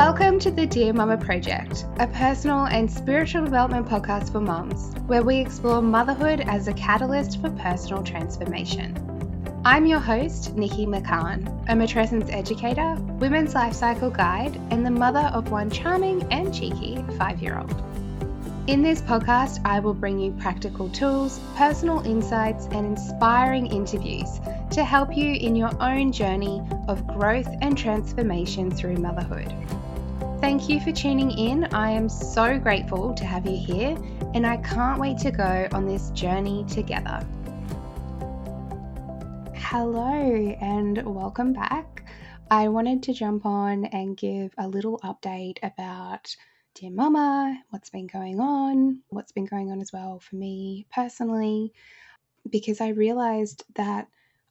Welcome to the Dear Mama Project, a personal and spiritual development podcast for moms, where we explore motherhood as a catalyst for personal transformation. I'm your host, Nikki McCann, a matrescence educator, women's life cycle guide, and the mother of one charming and cheeky five year old. In this podcast, I will bring you practical tools, personal insights, and inspiring interviews to help you in your own journey of growth and transformation through motherhood. Thank you for tuning in. I am so grateful to have you here, and I can't wait to go on this journey together. Hello, and welcome back. I wanted to jump on and give a little update about Dear Mama, what's been going on, what's been going on as well for me personally, because I realized that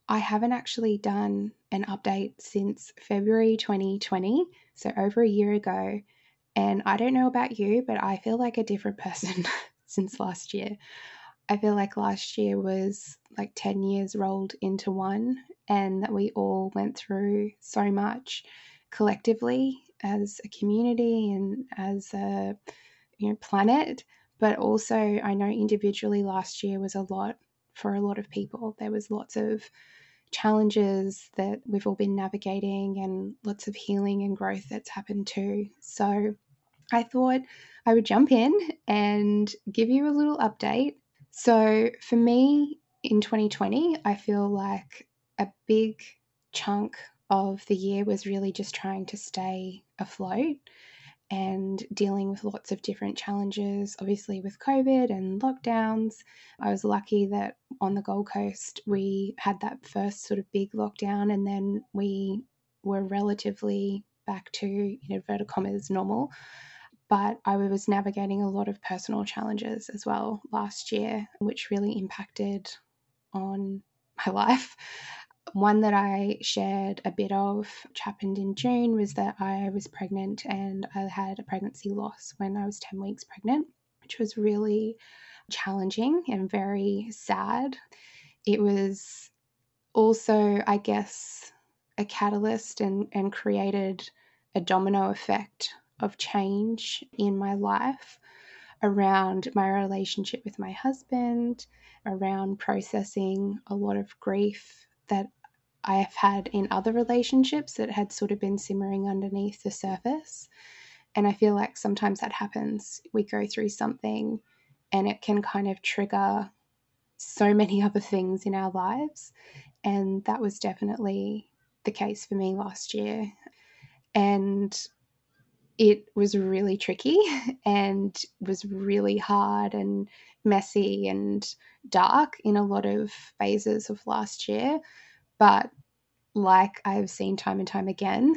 I haven't actually done an update since February 2020, so over a year ago. And I don't know about you, but I feel like a different person since last year. I feel like last year was like 10 years rolled into one, and that we all went through so much collectively as a community and as a you know planet but also i know individually last year was a lot for a lot of people there was lots of challenges that we've all been navigating and lots of healing and growth that's happened too. So i thought i would jump in and give you a little update. So for me in 2020 i feel like a big chunk of the year was really just trying to stay afloat and dealing with lots of different challenges, obviously with COVID and lockdowns. I was lucky that on the Gold Coast we had that first sort of big lockdown and then we were relatively back to, you know, inverted commas normal. But I was navigating a lot of personal challenges as well last year, which really impacted on my life. One that I shared a bit of, which happened in June, was that I was pregnant and I had a pregnancy loss when I was 10 weeks pregnant, which was really challenging and very sad. It was also, I guess, a catalyst and, and created a domino effect of change in my life around my relationship with my husband, around processing a lot of grief that I have had in other relationships that had sort of been simmering underneath the surface. And I feel like sometimes that happens. We go through something and it can kind of trigger so many other things in our lives. And that was definitely the case for me last year. And it was really tricky and was really hard and messy and dark in a lot of phases of last year. But like I've seen time and time again,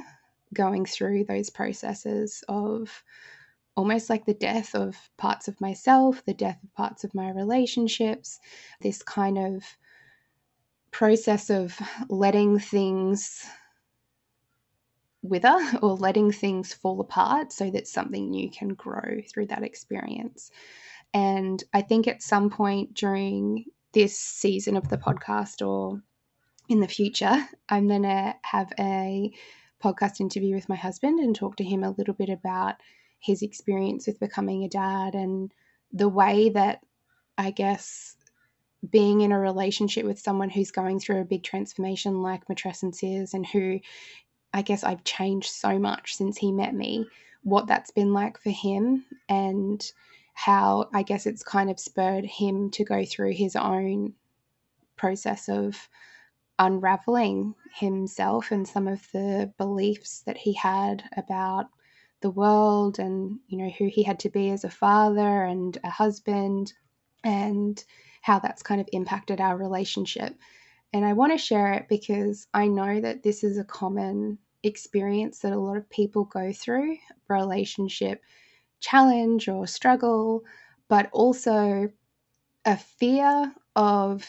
going through those processes of almost like the death of parts of myself, the death of parts of my relationships, this kind of process of letting things wither or letting things fall apart so that something new can grow through that experience. And I think at some point during this season of the podcast or in the future, I'm going to have a podcast interview with my husband and talk to him a little bit about his experience with becoming a dad and the way that I guess being in a relationship with someone who's going through a big transformation like matrescence is and who I guess I've changed so much since he met me, what that's been like for him and how I guess it's kind of spurred him to go through his own process of unraveling himself and some of the beliefs that he had about the world and you know who he had to be as a father and a husband and how that's kind of impacted our relationship. And I want to share it because I know that this is a common experience that a lot of people go through relationship challenge or struggle but also a fear of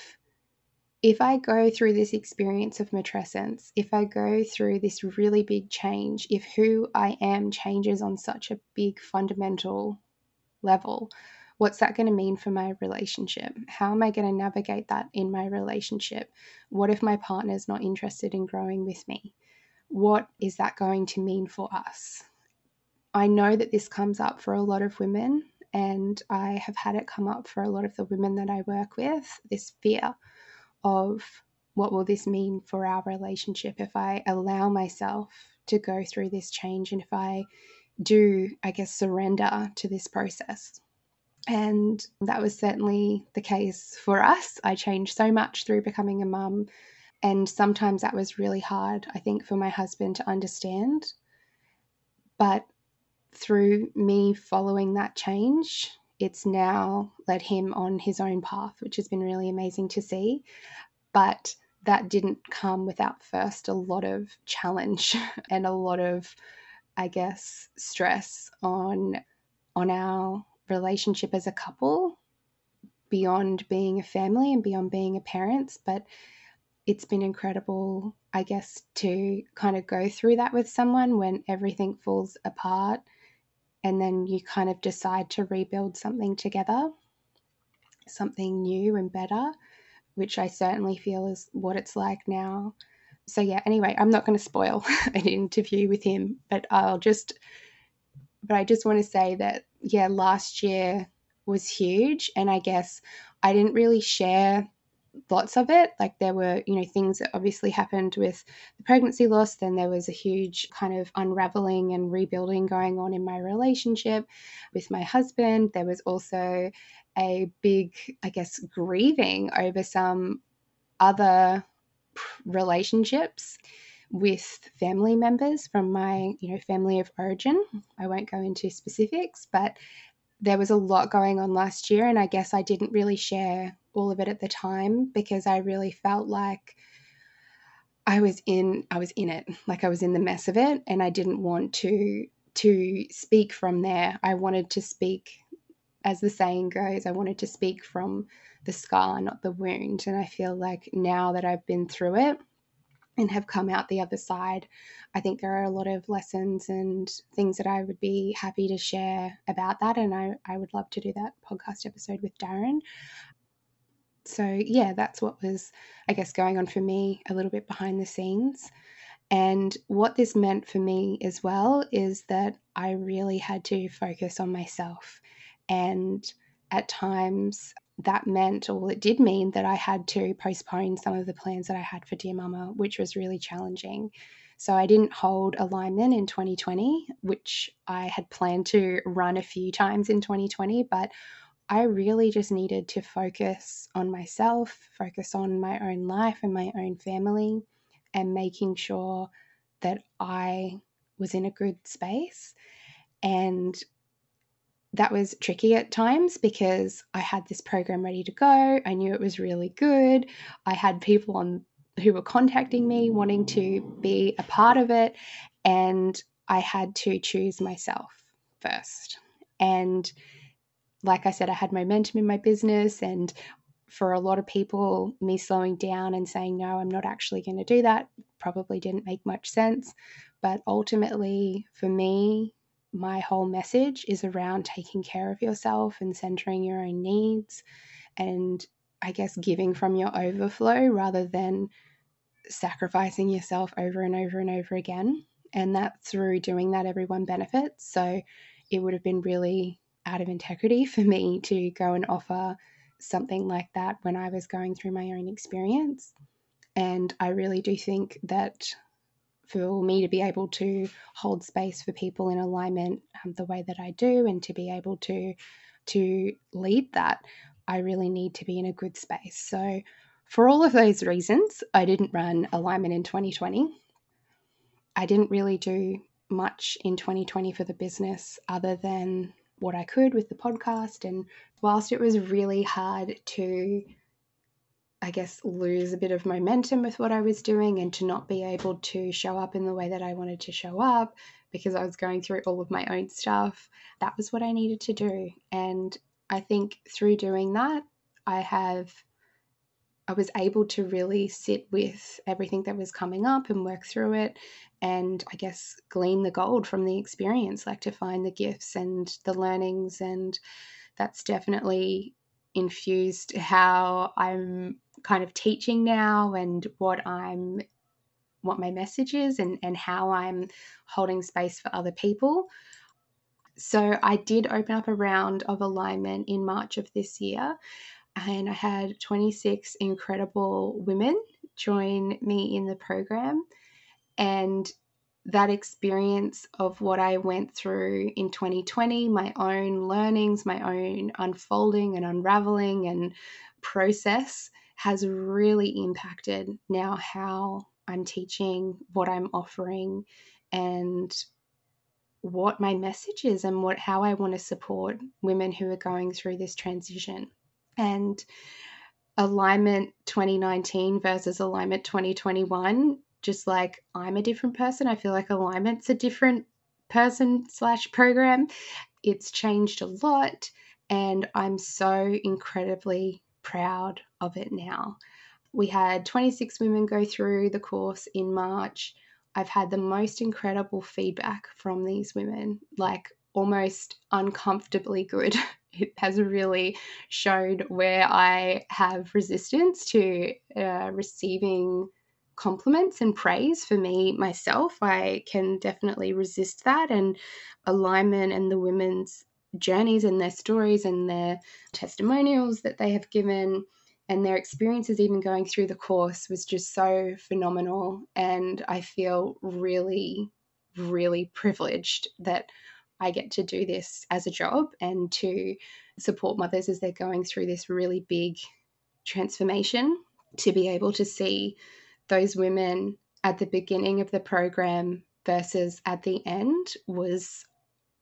if I go through this experience of matrescence, if I go through this really big change, if who I am changes on such a big fundamental level, what's that going to mean for my relationship? How am I going to navigate that in my relationship? What if my partner is not interested in growing with me? What is that going to mean for us? I know that this comes up for a lot of women, and I have had it come up for a lot of the women that I work with this fear of what will this mean for our relationship if I allow myself to go through this change and if I do, I guess, surrender to this process. And that was certainly the case for us. I changed so much through becoming a mum. And sometimes that was really hard, I think, for my husband to understand. But through me following that change, it's now led him on his own path, which has been really amazing to see. But that didn't come without first a lot of challenge and a lot of, I guess, stress on on our relationship as a couple beyond being a family and beyond being a parents. But it's been incredible, I guess, to kind of go through that with someone when everything falls apart and then you kind of decide to rebuild something together, something new and better, which I certainly feel is what it's like now. So, yeah, anyway, I'm not going to spoil an interview with him, but I'll just, but I just want to say that, yeah, last year was huge. And I guess I didn't really share lots of it. Like there were, you know, things that obviously happened with the pregnancy loss. Then there was a huge kind of unraveling and rebuilding going on in my relationship with my husband. There was also a big, I guess, grieving over some other relationships with family members from my, you know, family of origin. I won't go into specifics, but there was a lot going on last year and I guess I didn't really share all of it at the time because I really felt like I was in I was in it. Like I was in the mess of it and I didn't want to to speak from there. I wanted to speak as the saying goes I wanted to speak from the scar not the wound. And I feel like now that I've been through it and have come out the other side I think there are a lot of lessons and things that I would be happy to share about that and I, I would love to do that podcast episode with Darren so yeah, that's what was, I guess, going on for me a little bit behind the scenes. And what this meant for me as well is that I really had to focus on myself. And at times that meant, or it did mean, that I had to postpone some of the plans that I had for Dear Mama, which was really challenging. So I didn't hold alignment in 2020, which I had planned to run a few times in 2020, but I really just needed to focus on myself, focus on my own life and my own family, and making sure that I was in a good space. And that was tricky at times because I had this program ready to go. I knew it was really good. I had people on who were contacting me wanting to be a part of it and I had to choose myself first. And like I said, I had momentum in my business. And for a lot of people, me slowing down and saying, no, I'm not actually going to do that probably didn't make much sense. But ultimately, for me, my whole message is around taking care of yourself and centering your own needs and I guess giving from your overflow rather than sacrificing yourself over and over and over again. And that through doing that, everyone benefits. So it would have been really out of integrity for me to go and offer something like that when I was going through my own experience. And I really do think that for me to be able to hold space for people in alignment um, the way that I do and to be able to to lead that, I really need to be in a good space. So for all of those reasons, I didn't run alignment in 2020. I didn't really do much in 2020 for the business other than what I could with the podcast. And whilst it was really hard to, I guess, lose a bit of momentum with what I was doing and to not be able to show up in the way that I wanted to show up because I was going through all of my own stuff, that was what I needed to do. And I think through doing that, I have I was able to really sit with everything that was coming up and work through it and I guess glean the gold from the experience, like to find the gifts and the learnings. And that's definitely infused how I'm kind of teaching now and what I'm what my message is and, and how I'm holding space for other people. So I did open up a round of alignment in March of this year, and I had 26 incredible women join me in the program. And that experience of what I went through in 2020, my own learnings, my own unfolding and unraveling and process has really impacted now how I'm teaching, what I'm offering, and what my message is and what how I want to support women who are going through this transition. And alignment 2019 versus alignment 2021 just like i'm a different person. I feel like alignment's a different person slash program. It's changed a lot and i'm so incredibly proud of it now. We had 26 women go through the course in march. I've had the most incredible feedback from these women like almost uncomfortably good. It has really showed where I have resistance to uh, receiving compliments and praise for me myself. I can definitely resist that, and alignment and the women's journeys and their stories and their testimonials that they have given and their experiences even going through the course was just so phenomenal and i feel really really privileged that I get to do this as a job and to support mothers as they're going through this really big transformation, to be able to see those women at the beginning of the program versus at the end was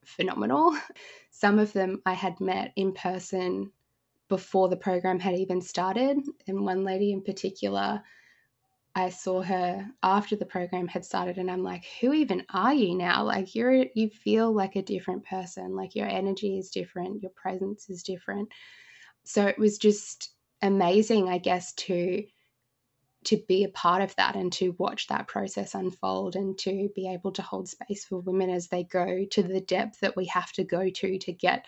phenomenal. Some of them I had met in person before the program had even started, and one lady in particular I saw her after the program had started and I'm like, who even are you now? Like you're you feel like a different person. Like your energy is different, your presence is different. So it was just amazing, I guess, to to be a part of that and to watch that process unfold and to be able to hold space for women as they go to the depth that we have to go to to get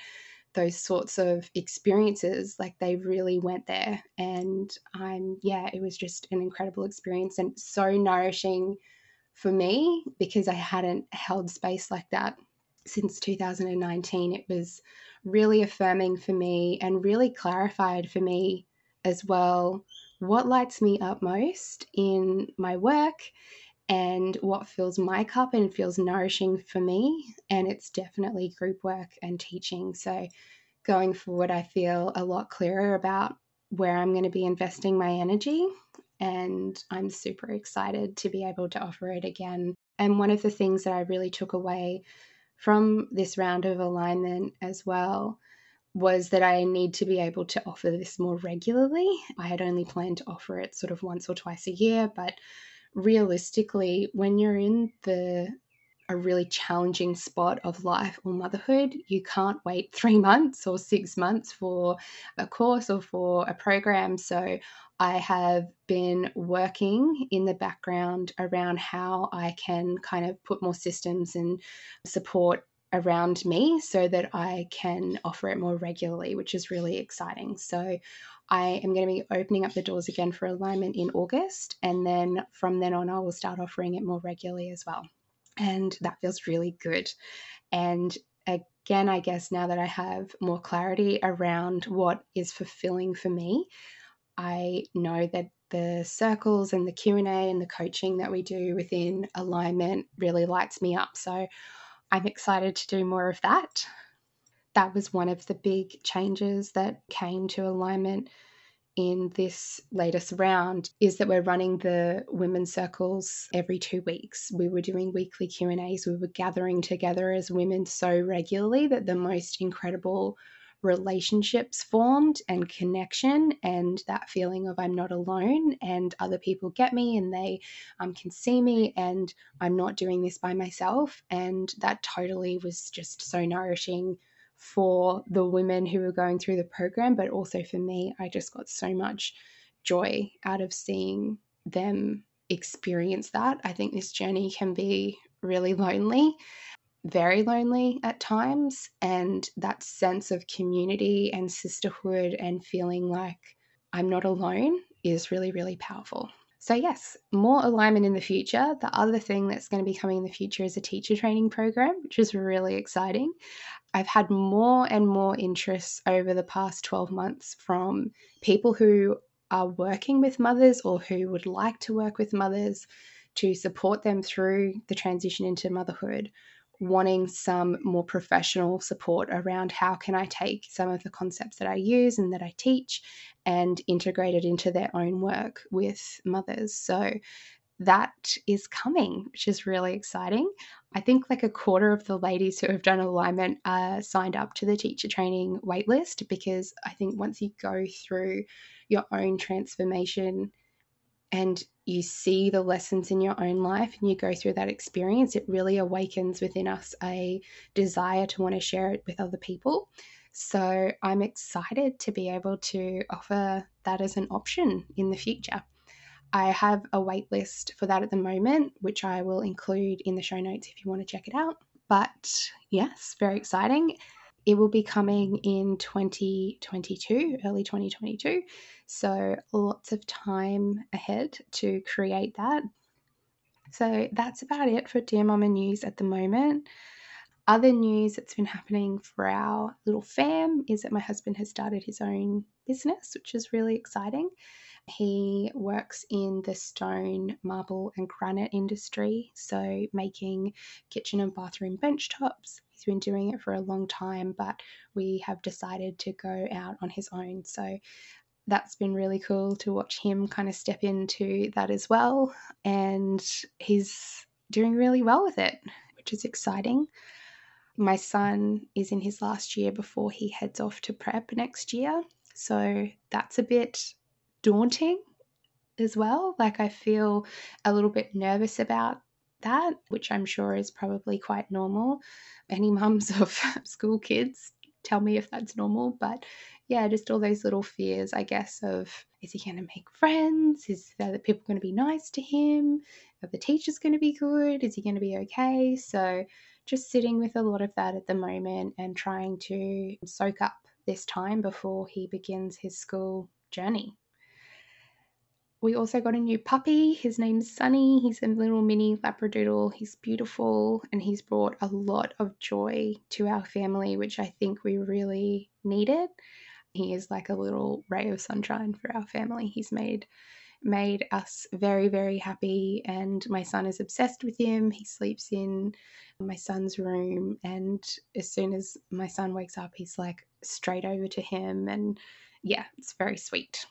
those sorts of experiences like they really went there. And i'm yeah it was just an incredible experience and so nourishing for me because i hadn't held space like that since 2019 it was really affirming for me and really clarified for me as well what lights me up most in my work and what fills my cup and feels nourishing for me. And it's definitely group work and teaching. So going forward, I feel a lot clearer about where I'm going to be investing my energy. And I'm super excited to be able to offer it again. And one of the things that I really took away from this round of alignment as well was that I need to be able to offer this more regularly. I had only planned to offer it sort of once or twice a year, but realistically, when you're in the a really challenging spot of life or motherhood, you can't wait three months or six months for a course or for a program. So I have been working in the background around how I can kind of put more systems and support around me so that I can offer it more regularly, which is really exciting. So I am going to be opening up the doors again for alignment in August. And then from then on, I will start offering it more regularly as well. And that feels really good. And again, I guess now that I have more clarity around what is fulfilling for me, I know that the circles and the Q&A and the coaching that we do within alignment really lights me up. So I'm excited to do more of that. That was one of the big changes that came to alignment in this latest round is that we're running the women's circles every two weeks. We were doing weekly Q&As. We were gathering together as women so regularly that the most incredible relationships formed and connection and that feeling of I'm not alone and other people get me and they um, can see me and I'm not doing this by myself. And that totally was just so nourishing for the women who were going through the program, but also for me, I just got so much joy out of seeing them experience that. I think this journey can be really lonely, very lonely at times, and that sense of community and sisterhood and feeling like I'm not alone is really, really powerful. So, yes, more alignment in the future. The other thing that's going to be coming in the future is a teacher training program, which is really exciting. I've had more and more interest over the past 12 months from people who are working with mothers or who would like to work with mothers to support them through the transition into motherhood wanting some more professional support around how can I take some of the concepts that I use and that I teach and integrate it into their own work with mothers. So that is coming, which is really exciting. I think like a quarter of the ladies who have done alignment are signed up to the teacher training waitlist because I think once you go through your own transformation and you see the lessons in your own life and you go through that experience, it really awakens within us a desire to want to share it with other people. So I'm excited to be able to offer that as an option in the future. I have a wait list for that at the moment, which I will include in the show notes if you want to check it out. But yes, very exciting. It will be coming in 2022, early 2022. So lots of time ahead to create that. So that's about it for Dear Mama News at the moment. Other news that's been happening for our little fam is that my husband has started his own business, which is really exciting. He works in the stone, marble, and granite industry, so making kitchen and bathroom bench tops. He's been doing it for a long time, but we have decided to go out on his own. So that's been really cool to watch him kind of step into that as well. And he's doing really well with it, which is exciting. My son is in his last year before he heads off to prep next year. So that's a bit daunting as well. Like I feel a little bit nervous about that, which I'm sure is probably quite normal. Any mums of school kids tell me if that's normal, but yeah, just all those little fears, I guess, of is he going to make friends? Is the people going to be nice to him? Are the teachers going to be good? Is he going to be okay? So, just sitting with a lot of that at the moment and trying to soak up this time before he begins his school journey. We also got a new puppy. His name's Sunny. He's a little mini Labradoodle. He's beautiful and he's brought a lot of joy to our family, which I think we really needed. He is like a little ray of sunshine for our family. He's made made us very very happy and my son is obsessed with him. He sleeps in my son's room and as soon as my son wakes up he's like straight over to him and yeah, it's very sweet.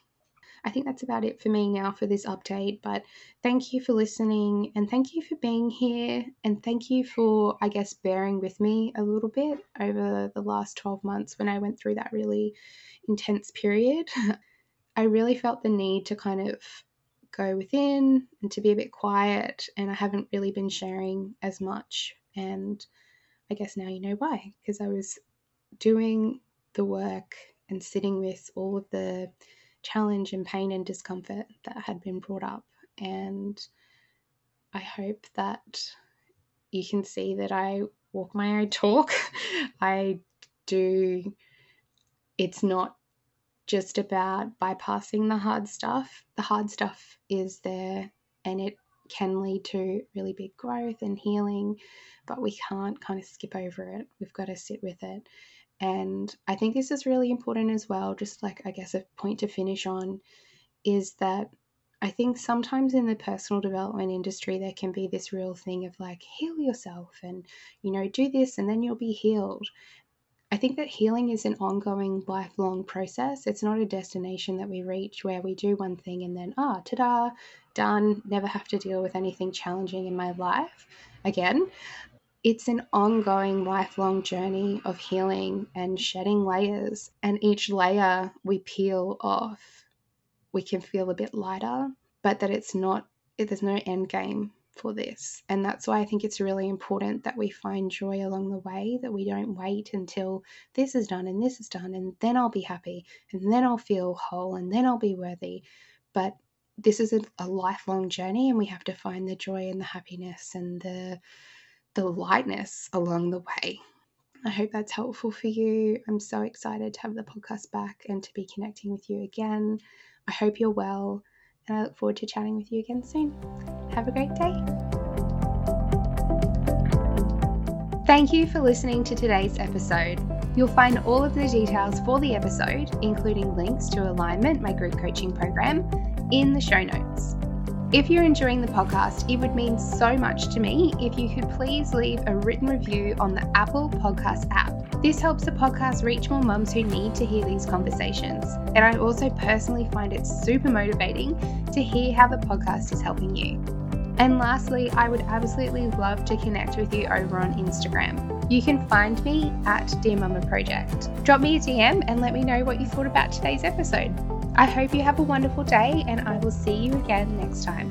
I think that's about it for me now for this update. But thank you for listening and thank you for being here. And thank you for, I guess, bearing with me a little bit over the last 12 months when I went through that really intense period. I really felt the need to kind of go within and to be a bit quiet. And I haven't really been sharing as much. And I guess now you know why, because I was doing the work and sitting with all of the challenge and pain and discomfort that had been brought up. And I hope that you can see that I walk my own talk. I do, it's not just about bypassing the hard stuff. The hard stuff is there and it can lead to really big growth and healing, but we can't kind of skip over it. We've got to sit with it. And I think this is really important as well, just like I guess a point to finish on is that I think sometimes in the personal development industry, there can be this real thing of like, heal yourself and, you know, do this and then you'll be healed. I think that healing is an ongoing, lifelong process. It's not a destination that we reach where we do one thing and then, ah, ta da, done, never have to deal with anything challenging in my life again it's an ongoing lifelong journey of healing and shedding layers. And each layer we peel off, we can feel a bit lighter, but that it's not, there's no end game for this. And that's why I think it's really important that we find joy along the way, that we don't wait until this is done and this is done, and then I'll be happy, and then I'll feel whole, and then I'll be worthy. But this is a, a lifelong journey, and we have to find the joy and the happiness and the the lightness along the way. I hope that's helpful for you. I'm so excited to have the podcast back and to be connecting with you again. I hope you're well. and I look forward to chatting with you again soon. Have a great day. Thank you for listening to today's episode. You'll find all of the details for the episode, including links to Alignment, my group coaching program, in the show notes. If you're enjoying the podcast, it would mean so much to me if you could please leave a written review on the Apple Podcast app. This helps the podcast reach more mums who need to hear these conversations. And I also personally find it super motivating to hear how the podcast is helping you. And lastly, I would absolutely love to connect with you over on Instagram. You can find me at Dear Mama Project. Drop me a DM and let me know what you thought about today's episode. I hope you have a wonderful day, and I will see you again next time.